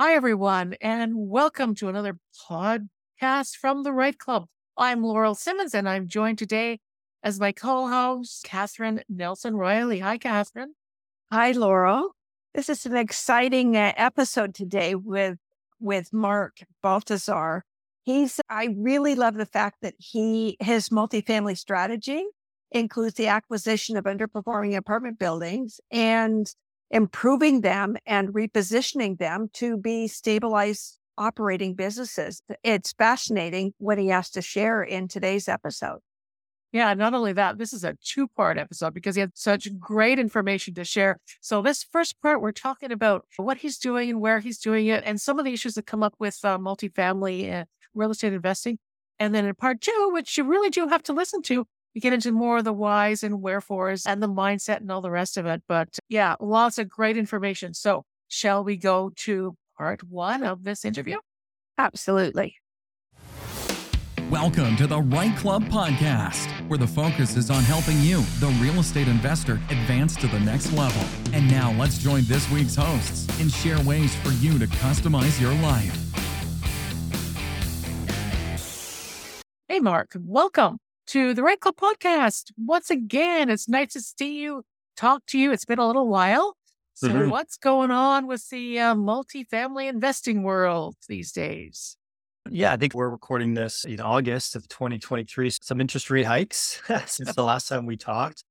Hi, everyone, and welcome to another podcast from the Right Club. I'm Laurel Simmons, and I'm joined today as my co host, Catherine Nelson Royally. Hi, Catherine. Hi, Laurel. This is an exciting uh, episode today with with Mark Baltazar. He's I really love the fact that he his multifamily strategy includes the acquisition of underperforming apartment buildings and improving them and repositioning them to be stabilized operating businesses. It's fascinating what he has to share in today's episode. Yeah, not only that, this is a two part episode because he had such great information to share. So, this first part, we're talking about what he's doing and where he's doing it and some of the issues that come up with uh, multifamily uh, real estate investing. And then in part two, which you really do have to listen to, we get into more of the whys and wherefores and the mindset and all the rest of it. But yeah, lots of great information. So, shall we go to part one of this interview? Absolutely. Welcome to the Right Club Podcast, where the focus is on helping you, the real estate investor, advance to the next level. And now let's join this week's hosts and share ways for you to customize your life. Hey, Mark, welcome to the Right Club podcast. Once again, it's nice to see you, talk to you. It's been a little while. So, mm-hmm. what's going on with the uh, multifamily investing world these days? Yeah, I think we're recording this in August of 2023. Some interest rate hikes since the last time we talked.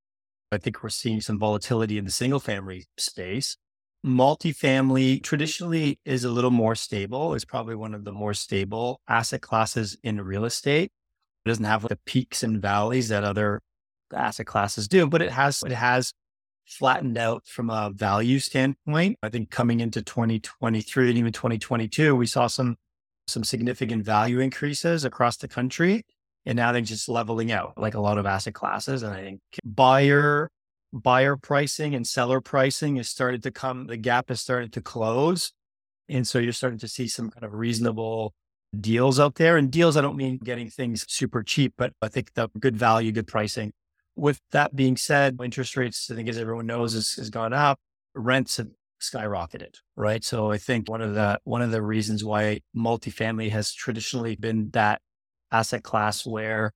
I think we're seeing some volatility in the single family space. Multifamily traditionally is a little more stable. It's probably one of the more stable asset classes in real estate. It doesn't have the peaks and valleys that other asset classes do, but it has it has flattened out from a value standpoint. I think coming into 2023 and even 2022, we saw some some significant value increases across the country. And now they're just leveling out like a lot of asset classes. And I think buyer buyer pricing and seller pricing has started to come, the gap has started to close. And so you're starting to see some kind of reasonable deals out there. And deals, I don't mean getting things super cheap, but I think the good value, good pricing. With that being said, interest rates, I think as everyone knows, has, has gone up. Rents have skyrocketed, right? So I think one of the one of the reasons why multifamily has traditionally been that asset class where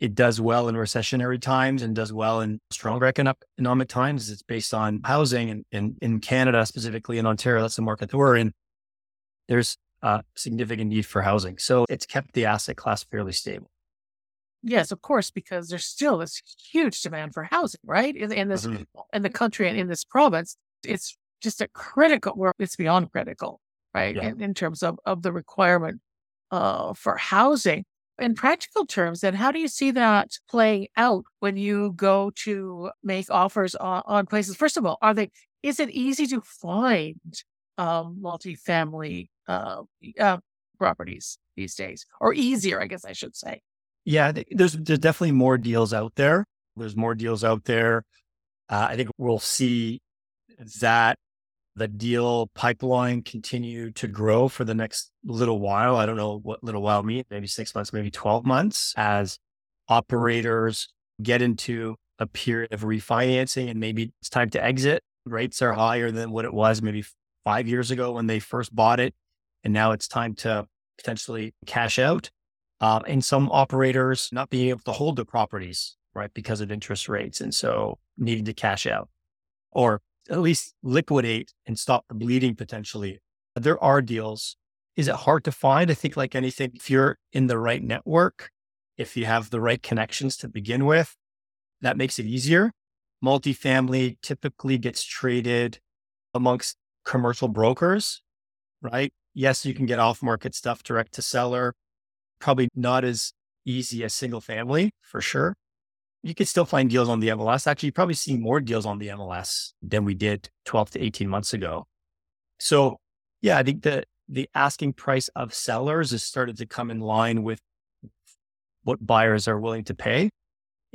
it does well in recessionary times and does well in stronger economic times. It's based on housing and in, in Canada, specifically in Ontario, that's the market that we're in. There's uh, significant need for housing. So it's kept the asset class fairly stable. Yes, of course, because there's still this huge demand for housing, right? In, in this, mm-hmm. in the country and in this province, it's just a critical, well, it's beyond critical, right? Yeah. In, in, terms of, of the requirement uh, for housing. In practical terms, then how do you see that playing out when you go to make offers on, on places? First of all, are they, is it easy to find um, multifamily uh, uh, properties these days, or easier, I guess I should say. Yeah, there's there's definitely more deals out there. There's more deals out there. Uh, I think we'll see that the deal pipeline continue to grow for the next little while. I don't know what little while means, maybe six months, maybe 12 months as operators get into a period of refinancing and maybe it's time to exit. Rates are higher than what it was maybe five years ago when they first bought it and now it's time to potentially cash out. Um, and some operators not being able to hold their properties, right, because of interest rates. And so needing to cash out or at least liquidate and stop the bleeding potentially. There are deals. Is it hard to find? I think, like anything, if you're in the right network, if you have the right connections to begin with, that makes it easier. Multifamily typically gets traded amongst commercial brokers, right? Yes, you can get off market stuff direct to seller. Probably not as easy as single family for sure. You can still find deals on the MLS. Actually, you probably see more deals on the MLS than we did 12 to 18 months ago. So yeah, I think the the asking price of sellers has started to come in line with what buyers are willing to pay.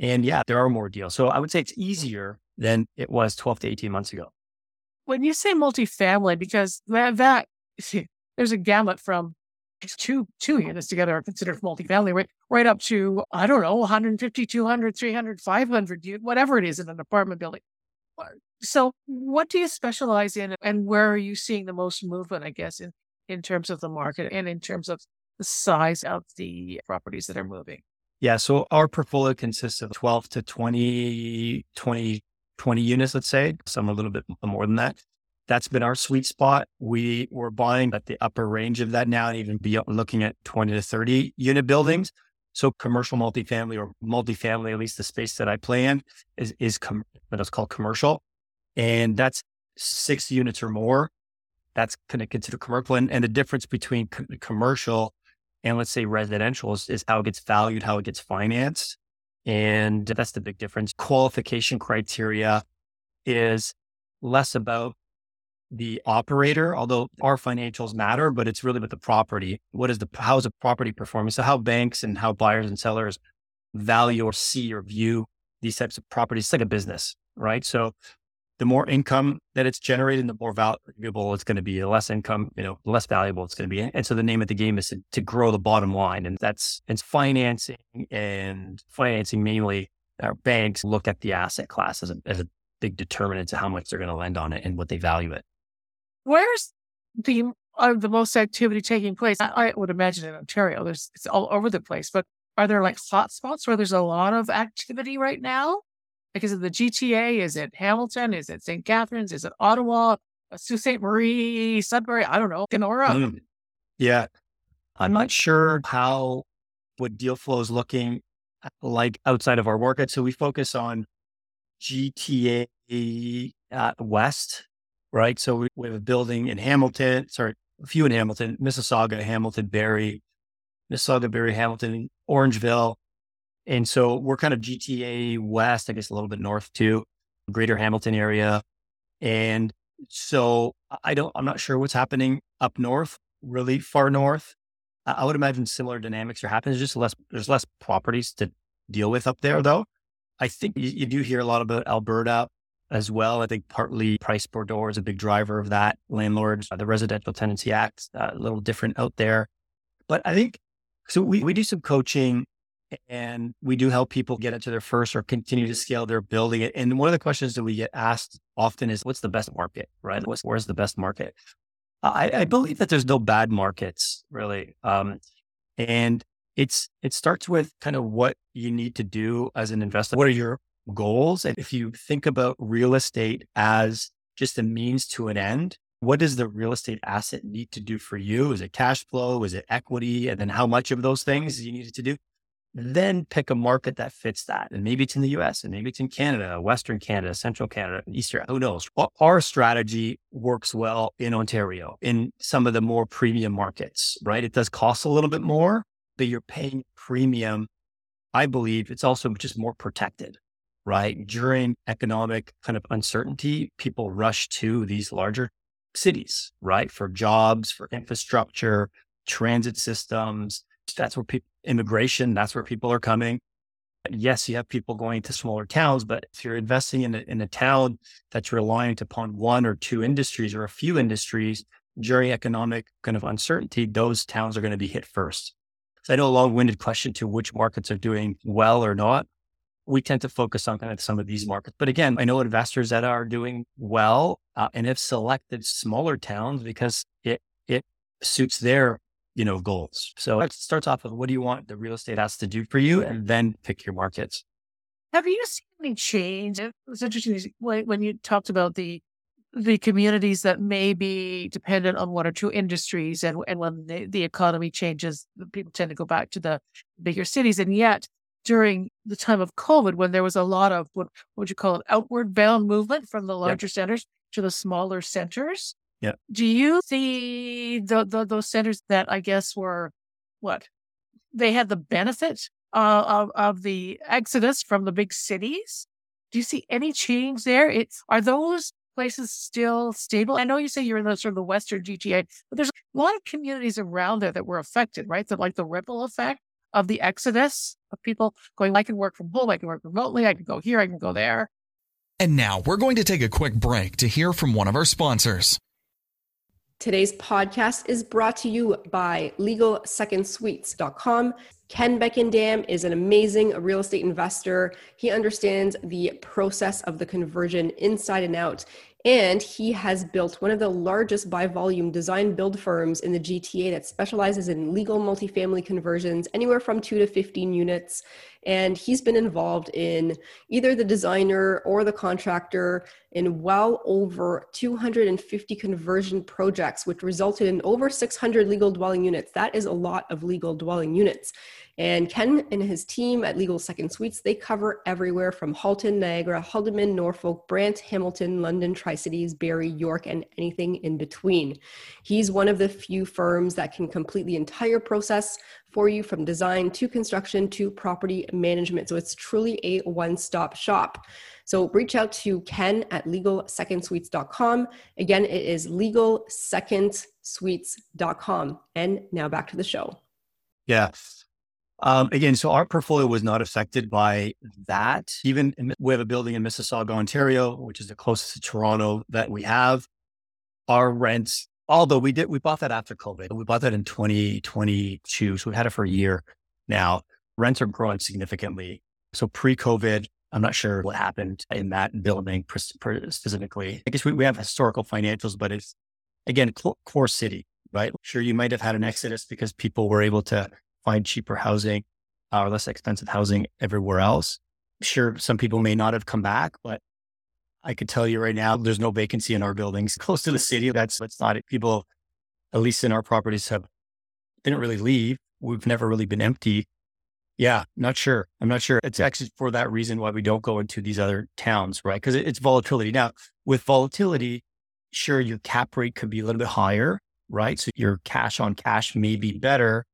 And yeah, there are more deals. So I would say it's easier than it was 12 to 18 months ago. When you say multifamily, because that, that there's a gamut from two two units together are considered multifamily, right, right up to, I don't know, 150, 200, 300, 500, whatever it is in an apartment building. Uh, so, what do you specialize in, and where are you seeing the most movement? I guess in in terms of the market and in terms of the size of the properties that are moving. Yeah. So our portfolio consists of 12 to 20, 20, 20 units, let's say, some a little bit more than that. That's been our sweet spot. We were buying at the upper range of that now and even be looking at 20 to 30 unit mm-hmm. buildings. So commercial multifamily or multifamily, at least the space that I play in is, is com- what is called commercial. And that's six units or more. That's kind of considered commercial. And, and the difference between co- commercial and let's say residential is, is how it gets valued, how it gets financed. And that's the big difference. Qualification criteria is less about the operator, although our financials matter, but it's really about the property. What is the, how is the property performing? So how banks and how buyers and sellers value or see or view these types of properties. It's like a business, right? So the more income that it's generating, the more valuable it's going to be. The less income, you know, the less valuable it's going to be. And so the name of the game is to, to grow the bottom line. And that's, it's financing and financing mainly our banks look at the asset class as a, as a big determinant to how much they're going to lend on it and what they value it. Where's the uh, the most activity taking place? I, I, would imagine in Ontario, there's it's all over the place. But are there like hot spots where there's a lot of activity right now? Like is it the GTA? Is it Hamilton? Is it St. Catharines? Is it Ottawa? Uh, Sault Ste. Marie, Sudbury? I don't know. Kenora. Mm. Yeah, I'm not sure how what deal flow is looking like outside of our market. So we focus on GTA uh, West right? So we, we have a building in Hamilton, sorry, a few in Hamilton, Mississauga, Hamilton, Barrie, Mississauga, Barrie, Hamilton, Orangeville. And so we're kind of GTA West, I guess a little bit north too, greater Hamilton area. And so I don't, I'm not sure what's happening up north, really far north. I would imagine similar dynamics are happening. There's just less, there's less properties to deal with up there though. I think you, you do hear a lot about Alberta as well. I think partly price per door is a big driver of that. Landlords, uh, the Residential Tenancy Act, uh, a little different out there. But I think so. We, we do some coaching and we do help people get into their first or continue to scale their building. And one of the questions that we get asked often is what's the best market, right? What's, where's the best market? I, I believe that there's no bad markets really. Um, and it's, it starts with kind of what you need to do as an investor. What are your goals. And if you think about real estate as just a means to an end, what does the real estate asset need to do for you? Is it cash flow? Is it equity? And then how much of those things you need it to do? Then pick a market that fits that. And maybe it's in the US and maybe it's in Canada, Western Canada, Central Canada, Eastern, who knows? Our strategy works well in Ontario, in some of the more premium markets, right? It does cost a little bit more, but you're paying premium. I believe it's also just more protected right? During economic kind of uncertainty, people rush to these larger cities, right? For jobs, for infrastructure, transit systems. That's where people, immigration, that's where people are coming. Yes, you have people going to smaller towns, but if you're investing in a, in a town that's reliant upon one or two industries or a few industries during economic kind of uncertainty, those towns are going to be hit first. So I know a long winded question to which markets are doing well or not we tend to focus on kind of some of these markets. But again, I know investors that are doing well uh, and have selected smaller towns because it it suits their you know goals. So it starts off with what do you want the real estate has to do for you, and then pick your markets. Have you seen any change? It was interesting when you talked about the the communities that may be dependent on one or two industries, and and when the, the economy changes, people tend to go back to the bigger cities, and yet during the time of COVID when there was a lot of what, what would you call it, outward bound movement from the larger yep. centers to the smaller centers. Yeah. Do you see the, the, those centers that I guess were what they had the benefit uh, of of the exodus from the big cities? Do you see any change there? It, are those places still stable? I know you say you're in the sort of the Western GTA, but there's a lot of communities around there that were affected, right? That like the ripple effect of the exodus of people going, I can work from home, I can work remotely, I can go here, I can go there. And now we're going to take a quick break to hear from one of our sponsors. Today's podcast is brought to you by LegalSecondSuites.com. Ken Beckendam is an amazing real estate investor. He understands the process of the conversion inside and out. And he has built one of the largest by volume design build firms in the GTA that specializes in legal multifamily conversions, anywhere from two to 15 units. And he's been involved in either the designer or the contractor in well over 250 conversion projects, which resulted in over 600 legal dwelling units. That is a lot of legal dwelling units. And Ken and his team at Legal Second Suites, they cover everywhere from Halton, Niagara, Haldimand, Norfolk, Brant, Hamilton, London, Tri Cities, Barrie, York, and anything in between. He's one of the few firms that can complete the entire process for you from design to construction to property management. So it's truly a one stop shop. So reach out to Ken at legalsecondsuites.com. Again, it is legalsecondsuites.com. And now back to the show. Yeah. Um, again, so our portfolio was not affected by that. Even in, we have a building in Mississauga, Ontario, which is the closest to Toronto that we have. Our rents, although we did, we bought that after COVID. We bought that in 2022. So we've had it for a year now. Rents are growing significantly. So pre COVID, I'm not sure what happened in that building specifically. I guess we, we have historical financials, but it's again, core city, right? Sure, you might have had an exodus because people were able to find cheaper housing uh, or less expensive housing everywhere else. Sure, some people may not have come back, but I could tell you right now, there's no vacancy in our buildings close to the city. That's that's not it. People, at least in our properties, have didn't really leave. We've never really been empty. Yeah, not sure. I'm not sure. It's actually for that reason why we don't go into these other towns, right? Because it's volatility. Now, with volatility, sure, your cap rate could be a little bit higher, right? So your cash on cash may be better,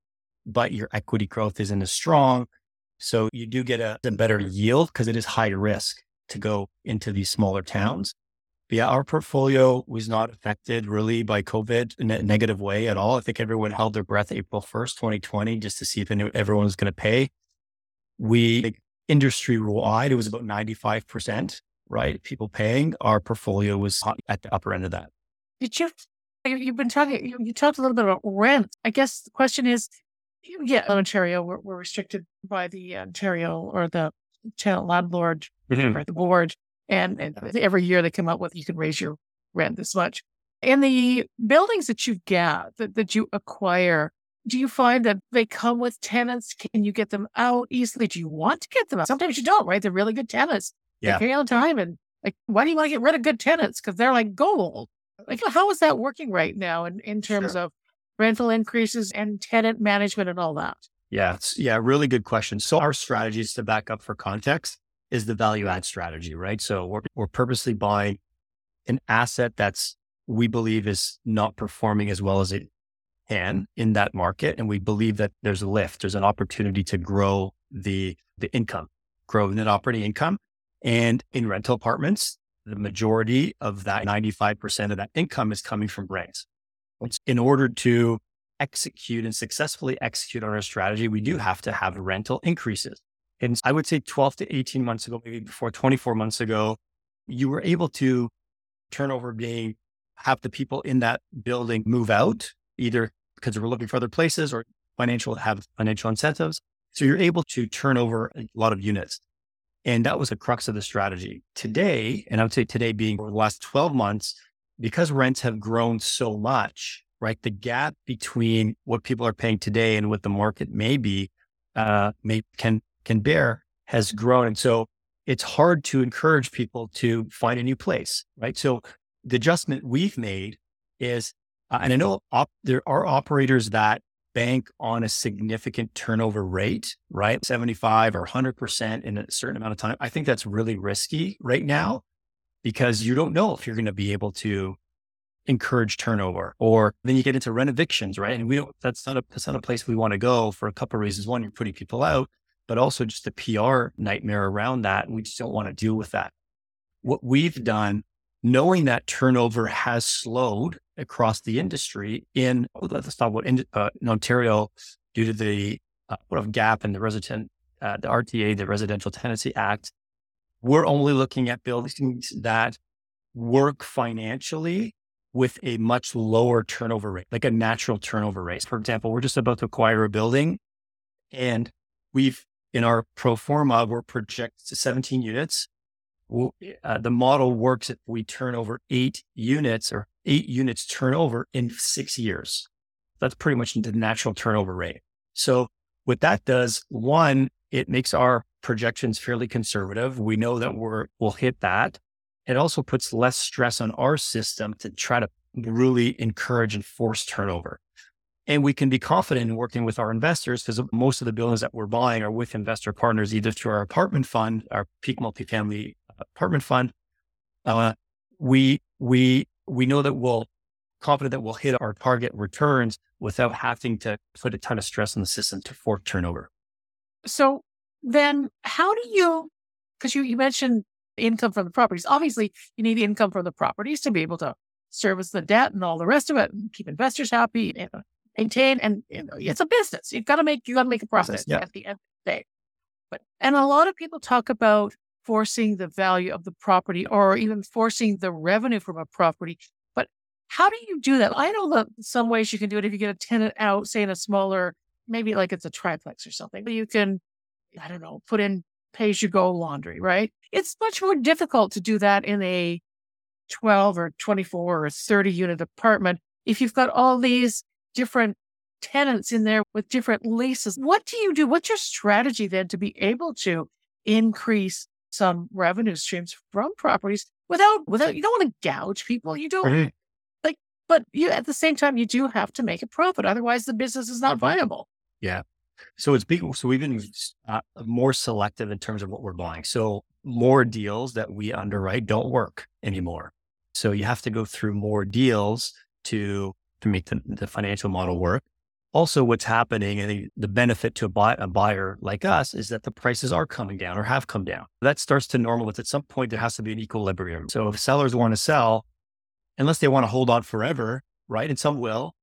but your equity growth isn't as strong. So you do get a, a better yield because it is high risk to go into these smaller towns. But yeah, our portfolio was not affected really by COVID in a negative way at all. I think everyone held their breath April 1st, 2020, just to see if everyone was going to pay. We, industry wide, it was about 95%, right? People paying. Our portfolio was at the upper end of that. Did you, you've been talking, you, you talked a little bit about rent. I guess the question is, yeah, Ontario, we're, we're restricted by the Ontario or the tenant landlord mm-hmm. or the board. And, and, every year they come up with you can raise your rent this much. And the buildings that you get, that, that you acquire, do you find that they come with tenants? Can you get them out easily? Do you want to get them out? Sometimes you don't, right? They're really good tenants. Yeah. They pay on time. And like, why do you want to get rid of good tenants? Because they're like gold. Like, how is that working right now in, in terms sure. of rental increases and tenant management and all that? Yeah, yeah, really good question. So our strategy is to back up for context is the value add strategy, right? So we're, we're purposely buying an asset that's we believe is not performing as well as it can in that market. And we believe that there's a lift, there's an opportunity to grow the, the income, grow net operating income. And in rental apartments, the majority of that 95% of that income is coming from rents in order to execute and successfully execute on our strategy, we do have to have rental increases. And I would say 12 to 18 months ago, maybe before 24 months ago, you were able to turnover being have the people in that building move out, either because they were looking for other places or financial have financial incentives. So you're able to turn over a lot of units. And that was the crux of the strategy. Today, and I would say today being over the last 12 months, because rents have grown so much, right? The gap between what people are paying today and what the market may be, uh, may can can bear has grown, and so it's hard to encourage people to find a new place, right? So the adjustment we've made is, uh, and I know op- there are operators that bank on a significant turnover rate, right? 75 or 100% in a certain amount of time. I think that's really risky right now because you don't know if you're going to be able to encourage turnover or then you get into rent evictions, right? And we don't, that's not a, that's not a place we want to go for a couple of reasons. One, you're putting people out, but also just the PR nightmare around that. We just don't want to deal with that. What we've done, knowing that turnover has slowed across the industry in, let's talk about in, uh, in Ontario due to the uh, what of gap in the resident, uh, the RTA, the Residential Tenancy Act, we're only looking at buildings that work financially with a much lower turnover rate, like a natural turnover rate. For example, we're just about to acquire a building and we've, in our pro forma, we're projected to 17 units. uh, the model works if we turn over eight units or eight units turnover in six years. That's pretty much the natural turnover rate. So what that does, one, it makes our projections fairly conservative. We know that we're, we'll hit that. It also puts less stress on our system to try to really encourage and force turnover. And we can be confident in working with our investors because most of the buildings that we're buying are with investor partners, either through our apartment fund, our peak multifamily apartment fund. Uh, we, we, we know that we'll confident that we'll hit our target returns without having to put a ton of stress on the system to force turnover. So then how do you, because you, you mentioned income from the properties, obviously you need income from the properties to be able to service the debt and all the rest of it and keep investors happy maintain. And you know, it's a business. You've got to make, you got to make a profit yeah. at the end of the day. But, and a lot of people talk about forcing the value of the property or even forcing the revenue from a property. But how do you do that? I know that some ways you can do it if you get a tenant out, say in a smaller, maybe like it's a triplex or something, but you can I don't know, put in pay as you go laundry, right? It's much more difficult to do that in a 12 or 24 or 30 unit apartment if you've got all these different tenants in there with different leases. What do you do? What's your strategy then to be able to increase some revenue streams from properties without without you don't want to gouge people. You don't like but you at the same time you do have to make a profit. Otherwise the business is not viable. Yeah. So it's big. So we've been uh, more selective in terms of what we're buying. So more deals that we underwrite don't work anymore. So you have to go through more deals to to make the, the financial model work. Also, what's happening and the benefit to a, buy, a buyer like us is that the prices are coming down or have come down. That starts to normalize. At some point, there has to be an equilibrium. So if sellers want to sell, unless they want to hold on forever, right? And some will,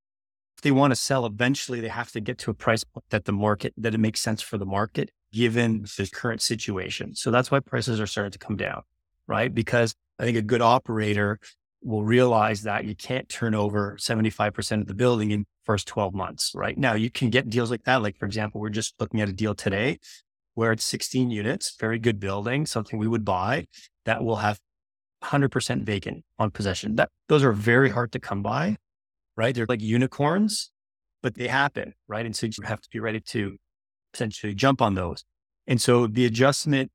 If they want to sell eventually, they have to get to a price that the market, that it makes sense for the market given the current situation. So that's why prices are starting to come down, right? Because I think a good operator will realize that you can't turn over 75% of the building in first 12 months, right? Now you can get deals like that. Like, for example, we're just looking at a deal today where it's 16 units, very good building, something we would buy that will have 100% vacant on possession. That those are very hard to come by right? They're like unicorns, but they happen, right? And so you have to be ready to essentially jump on those. And so the adjustment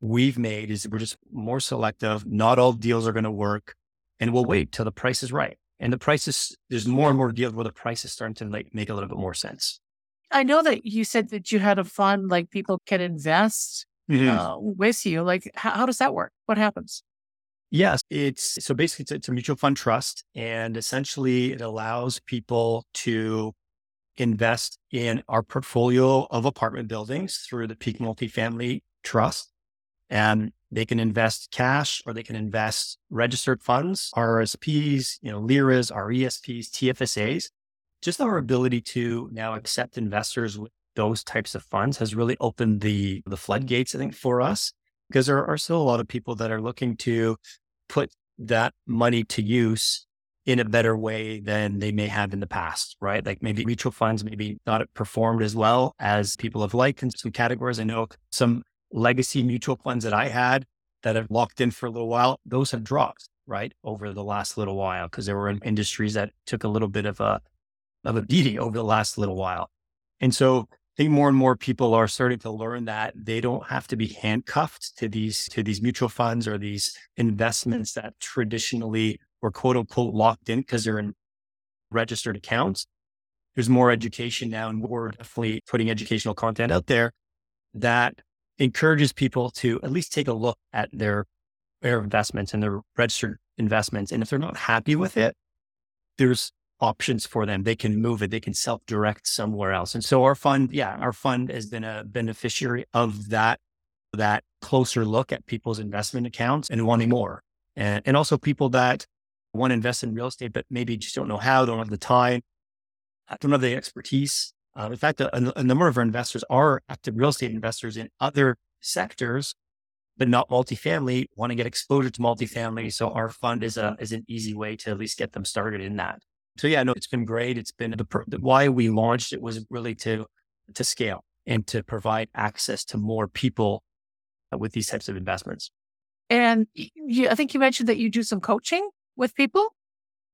we've made is we're just more selective. Not all deals are going to work and we'll wait till the price is right. And the prices, there's more and more deals where the price is starting to like make a little bit more sense. I know that you said that you had a fund like people can invest mm-hmm. uh, with you. Like, how, how does that work? What happens? Yes, it's so basically it's, it's, a mutual fund trust, and essentially it allows people to invest in our portfolio of apartment buildings through the Peak Multifamily Trust, and they can invest cash or they can invest registered funds, RSPs, you know, LIRAs, RESPs, TFSAs. Just our ability to now accept investors with those types of funds has really opened the the floodgates, I think, for us because there are still a lot of people that are looking to put that money to use in a better way than they may have in the past, right? Like maybe mutual funds maybe not performed as well as people have liked in some categories. I know some legacy mutual funds that I had that have locked in for a little while, those have dropped, right, over the last little while because there were industries that took a little bit of a of a beating over the last little while. And so I think more and more people are starting to learn that they don't have to be handcuffed to these to these mutual funds or these investments that traditionally were quote unquote locked in because they're in registered accounts. There's more education now, and we're definitely putting educational content out there that encourages people to at least take a look at their their investments and their registered investments. And if they're not happy with it, there's options for them. They can move it. They can self direct somewhere else. And so our fund, yeah, our fund has been a beneficiary of that, that closer look at people's investment accounts and wanting more. And, and also people that want to invest in real estate, but maybe just don't know how, don't have the time, don't have the expertise. Uh, in fact, a, a number of our investors are active real estate investors in other sectors but not multifamily, want to get exposure to multifamily. So our fund is a is an easy way to at least get them started in that. So yeah, no, it's been great. It's been the, the why we launched it was really to to scale and to provide access to more people with these types of investments. And you, I think you mentioned that you do some coaching with people.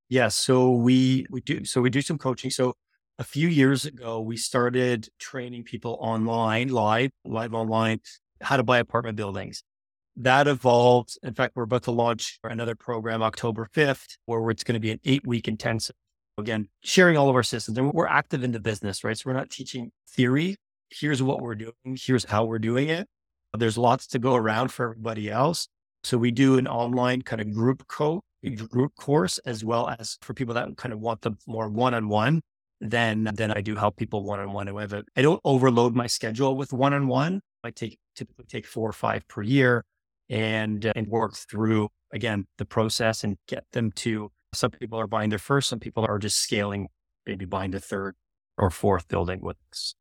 Yes, so we we do so we do some coaching. So a few years ago, we started training people online, live, live online, how to buy apartment buildings. That evolved. In fact, we're about to launch another program October 5th, where it's going to be an eight week intensive. Again, sharing all of our systems. And we're active in the business, right? So we're not teaching theory. Here's what we're doing. Here's how we're doing it. There's lots to go around for everybody else. So we do an online kind of group co group course as well as for people that kind of want the more one on one then then I do help people one on one. I don't overload my schedule with one on one. I take typically take four or five per year, and uh, and work through again the process and get them to. Some people are buying their first. Some people are just scaling, maybe buying the third or fourth building with us.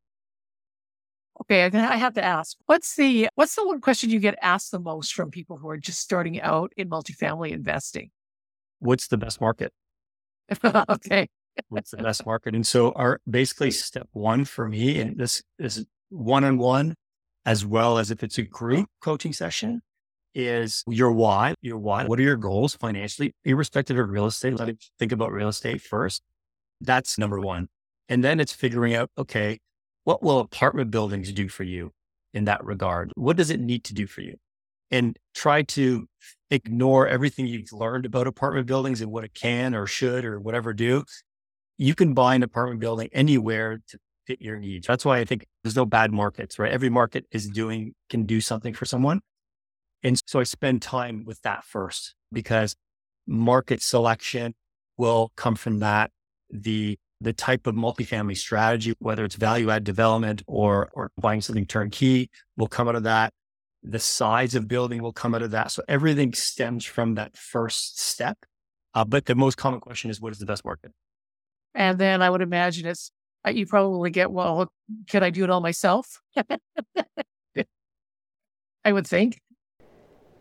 Okay, I have to ask, what's the what's the one question you get asked the most from people who are just starting out in multifamily investing? What's the best market? okay what's the best market. And so our basically step one for me, and this is one-on-one, as well as if it's a group uh-huh. coaching session, is your why, your why. What are your goals financially, irrespective of real estate? Let me think about real estate first. That's number one. And then it's figuring out, okay, what will apartment buildings do for you in that regard? What does it need to do for you? And try to ignore everything you've learned about apartment buildings and what it can or should or whatever do you can buy an apartment building anywhere to fit your needs. That's why I think there's no bad markets, right? Every market is doing, can do something for someone. And so I spend time with that first because market selection will come from that. The, the type of multifamily strategy, whether it's value add development or, or buying something turnkey will come out of that. The size of building will come out of that. So everything stems from that first step. Uh, but the most common question is, what is the best market? And then I would imagine it's, uh, you probably get, well, can I do it all myself? I would think.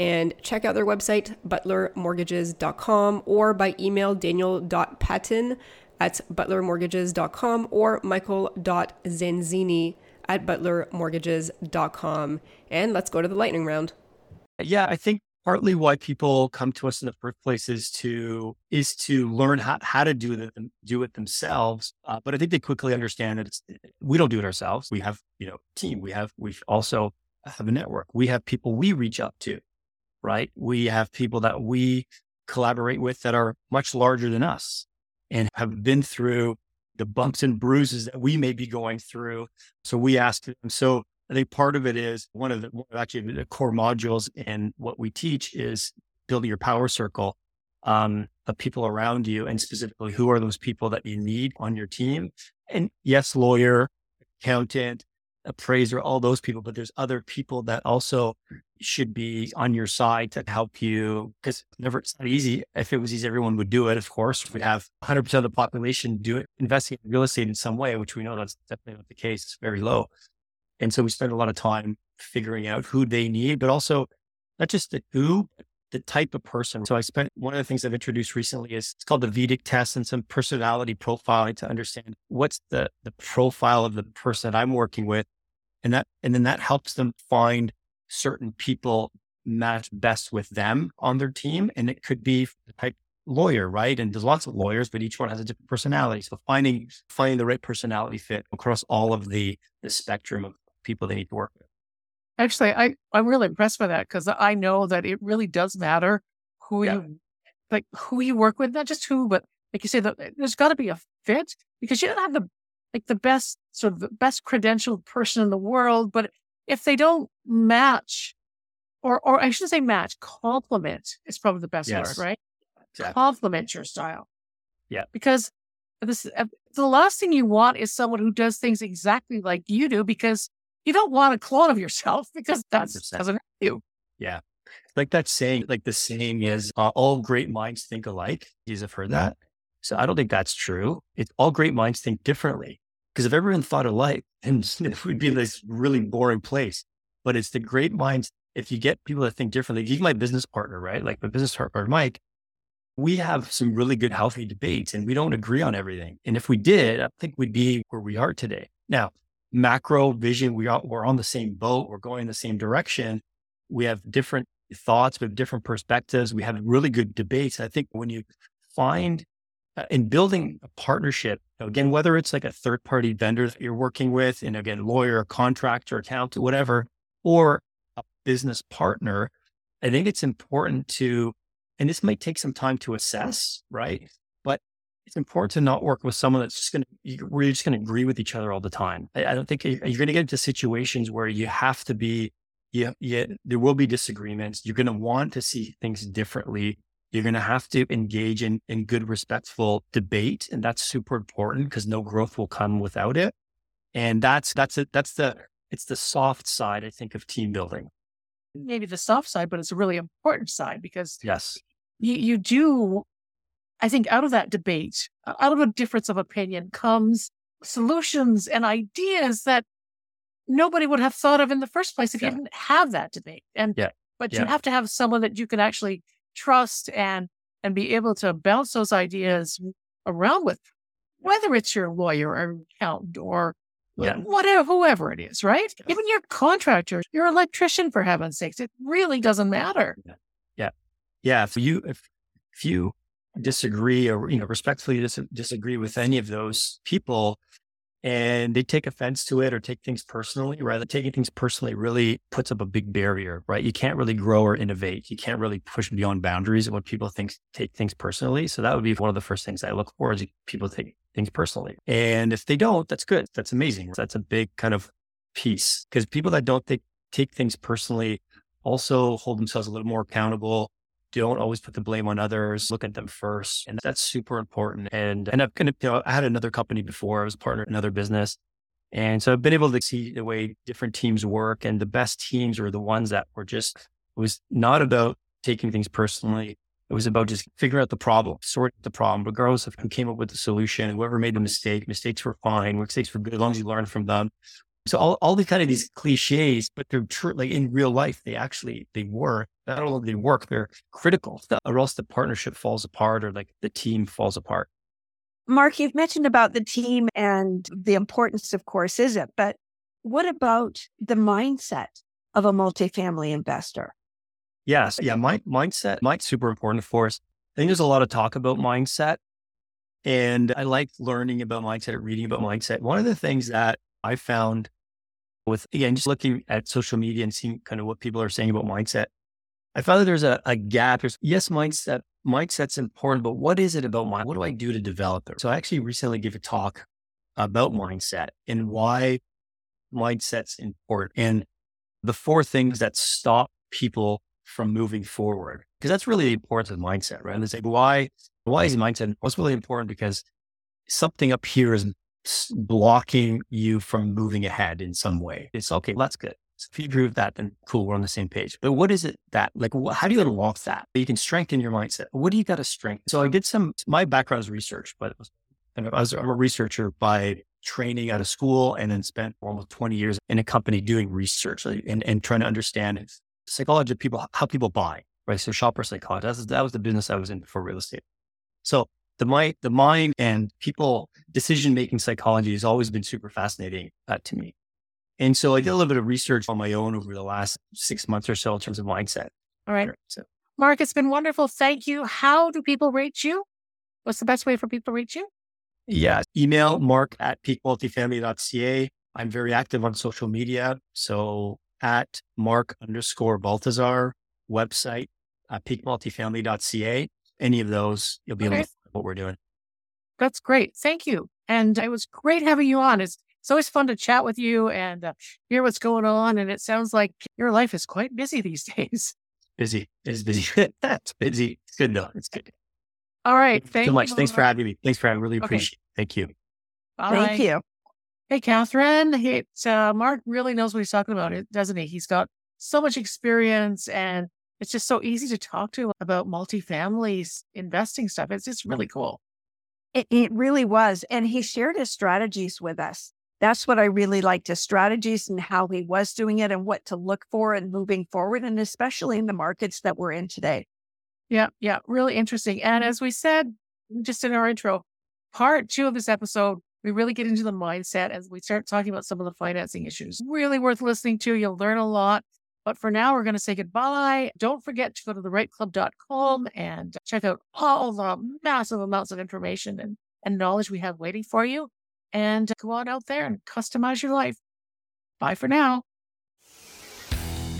and check out their website, butlermortgages.com, or by email daniel.patton at butlermortgages.com or michael.zanzini at butlermortgages.com. And let's go to the lightning round. Yeah, I think partly why people come to us in the first place is to is to learn how, how to do it do it themselves. Uh, but I think they quickly understand that it's, we don't do it ourselves. We have you know team. We have we also have a network. We have people we reach out to right? We have people that we collaborate with that are much larger than us and have been through the bumps and bruises that we may be going through. So we ask them. So I think part of it is one of the actually the core modules in what we teach is building your power circle um, of people around you, and specifically who are those people that you need on your team. And yes, lawyer, accountant, appraiser, all those people, but there's other people that also should be on your side to help you because never it's not easy. If it was easy, everyone would do it. Of course, we'd have 100% of the population do it, investing in real estate in some way, which we know that's definitely not the case. It's very low. And so we spend a lot of time figuring out who they need, but also not just the who, the type of person. So I spent one of the things I've introduced recently is it's called the VEDIC test and some personality profiling to understand what's the the profile of the person I'm working with. And that and then that helps them find certain people match best with them on their team. And it could be the type lawyer, right? And there's lots of lawyers, but each one has a different personality. So finding finding the right personality fit across all of the the spectrum of people they need to work with. Actually, I, I'm really impressed by that because I know that it really does matter who yeah. you like who you work with, not just who, but like you say, that there's got to be a fit because you don't have the like the best sort of the best credentialed person in the world, but if they don't match or, or I shouldn't say match, complement is probably the best Yes. word, right? Exactly. Complement your style. Yeah. Because this, uh, the last thing you want is someone who does things exactly like you do because you don't want a clone of yourself because that 100%. doesn't help you. Yeah. Like that saying, like the saying is, uh, all great minds think alike. You have heard that. So I don't think that's true. It's all great minds think differently. Because if everyone thought alike, then it would be this really boring place. But it's the great minds. If you get people that think differently, even my business partner, right? Like my business partner, Mike, we have some really good, healthy debates and we don't agree on everything. And if we did, I think we'd be where we are today. Now, macro vision, we are, we're on the same boat. We're going in the same direction. We have different thoughts, we have different perspectives. We have really good debates. I think when you find uh, in building a partnership, again, whether it's like a third party vendor that you're working with, and again, lawyer, contractor, accountant, whatever, or a business partner, I think it's important to, and this might take some time to assess, right? It's important to not work with someone that's just going to, we're just going to agree with each other all the time. I, I don't think you- you're going to get into situations where you have to be yeah, yeah, there will be disagreements. You're going to want to see things differently. You're going to have to engage in, in good, respectful debate. And that's super important because no growth will come without it. And that's, that's it. That's the, it's the soft side, I think, of team building. Maybe the soft side, but it's a really important side because Yes. you, you do, I think, out of that debate, out of a difference of opinion comes solutions and ideas that nobody would have thought of in the first place if Yeah. you didn't have that debate. And Yeah. but Yeah. you have to have someone that you can actually trust and and be able to bounce those ideas around with, whether it's your lawyer or accountant or whatever, whoever it is, right? Even your contractor, your electrician, for heaven's sakes, it really doesn't matter. Yeah, yeah. If you, if, if you disagree or, you know, respectfully dis- disagree with any of those people and they take offense to it or take things personally, rather taking things personally really puts up a big barrier, right? You can't really grow or innovate. You can't really push beyond boundaries when people think, take things personally. So that would be one of the first things I look for is people take things personally. And if they don't, that's good. That's amazing. That's a big kind of piece because people that don't take, take things personally also hold themselves a little more accountable don't always put the blame on others. Look at them first. And that's super important. And, and I've kind of, you know, I had another company before. I was a partner in another business. And so I've been able to see the way different teams work and the best teams were the ones that were just, was not about taking things personally. It was about just figuring out the problem, sort the problem, regardless of who came up with the solution, whoever made the mistake. Mistakes were fine. Mistakes were good as long as you learn from them. So all, all the kind of these cliches, but they're true. Like in real life, they actually, they work. Not only they work, they're critical or else the partnership falls apart or like the team falls apart. Mark, you've mentioned about the team and the importance, of course, is it? But what about the mindset of a multifamily investor? Yes. Yeah. My mindset, mind's super important for us. I think there's a lot of talk about mindset. And I like learning about mindset, reading about mindset. One of the things that I found with, again, just looking at social media and seeing kind of what people are saying about mindset, I found that there's a, a gap. There's, yes, mindset, mindset's important, but what is it about mind? What do I do to develop it? So I actually recently gave a talk about mindset and why mindset's important and the four things that stop people from moving forward. Because that's really the importance of mindset, right? And it's why, why is mindset? What's really important? Because something up here is blocking you from moving ahead in some way. It's okay, that's good. So if you agree with that, then cool, we're on the same page. But what is it that, like, wh- how do you unlock that? You can strengthen your mindset. What do you got to strengthen? So I did some, my background is research, but was, I was, I'm a researcher by training out of school and then spent almost 20 years in a company doing research and, and trying to understand psychology of people, how people buy, right? So shopper psychology, that was, that was the business I was in for real estate. So the mind, the mind and people decision-making psychology has always been super fascinating uh, to me. And so I did a little bit of research on my own over the last six months or so in terms of mindset. All right. So Mark, it's been wonderful. Thank you. How do people reach you? What's the best way for people to reach you? yeah, email mark at peakmultifamily.ca. I'm very active on social media. So at mark underscore Baltazar website, uh, peakmultifamily.ca. Any of those, you'll be able to what we're doing. That's great. Thank you. And it was great having you on. It's it's always fun to chat with you and uh, hear what's going on. And it sounds like your life is quite busy these days. Busy. It's busy. That's busy. It's good though. It's good. All right. Thank you so much. Thanks for having me. Thanks for having me. Really appreciate okay. it. Thank you. All Thank you. Hey, Catherine. Hey, uh, Mark really knows what he's talking about, doesn't he? He's got so much experience and it's just so easy to talk to about multifamily investing stuff. It's just really cool. It, it really was. And he shared his strategies with us. That's what I really liked his strategies and how he was doing it and what to look for and moving forward, and especially in the markets that we're in today. Yeah, yeah, really interesting. And as we said just in our intro, part two of this episode, we really get into the mindset as we start talking about some of the financing issues. Really worth listening to. You'll learn a lot. But for now, we're going to say goodbye. Don't forget to go to therightclub.com and check out all the massive amounts of information and, and knowledge we have waiting for you. And go on out there and customize your life. Bye for now.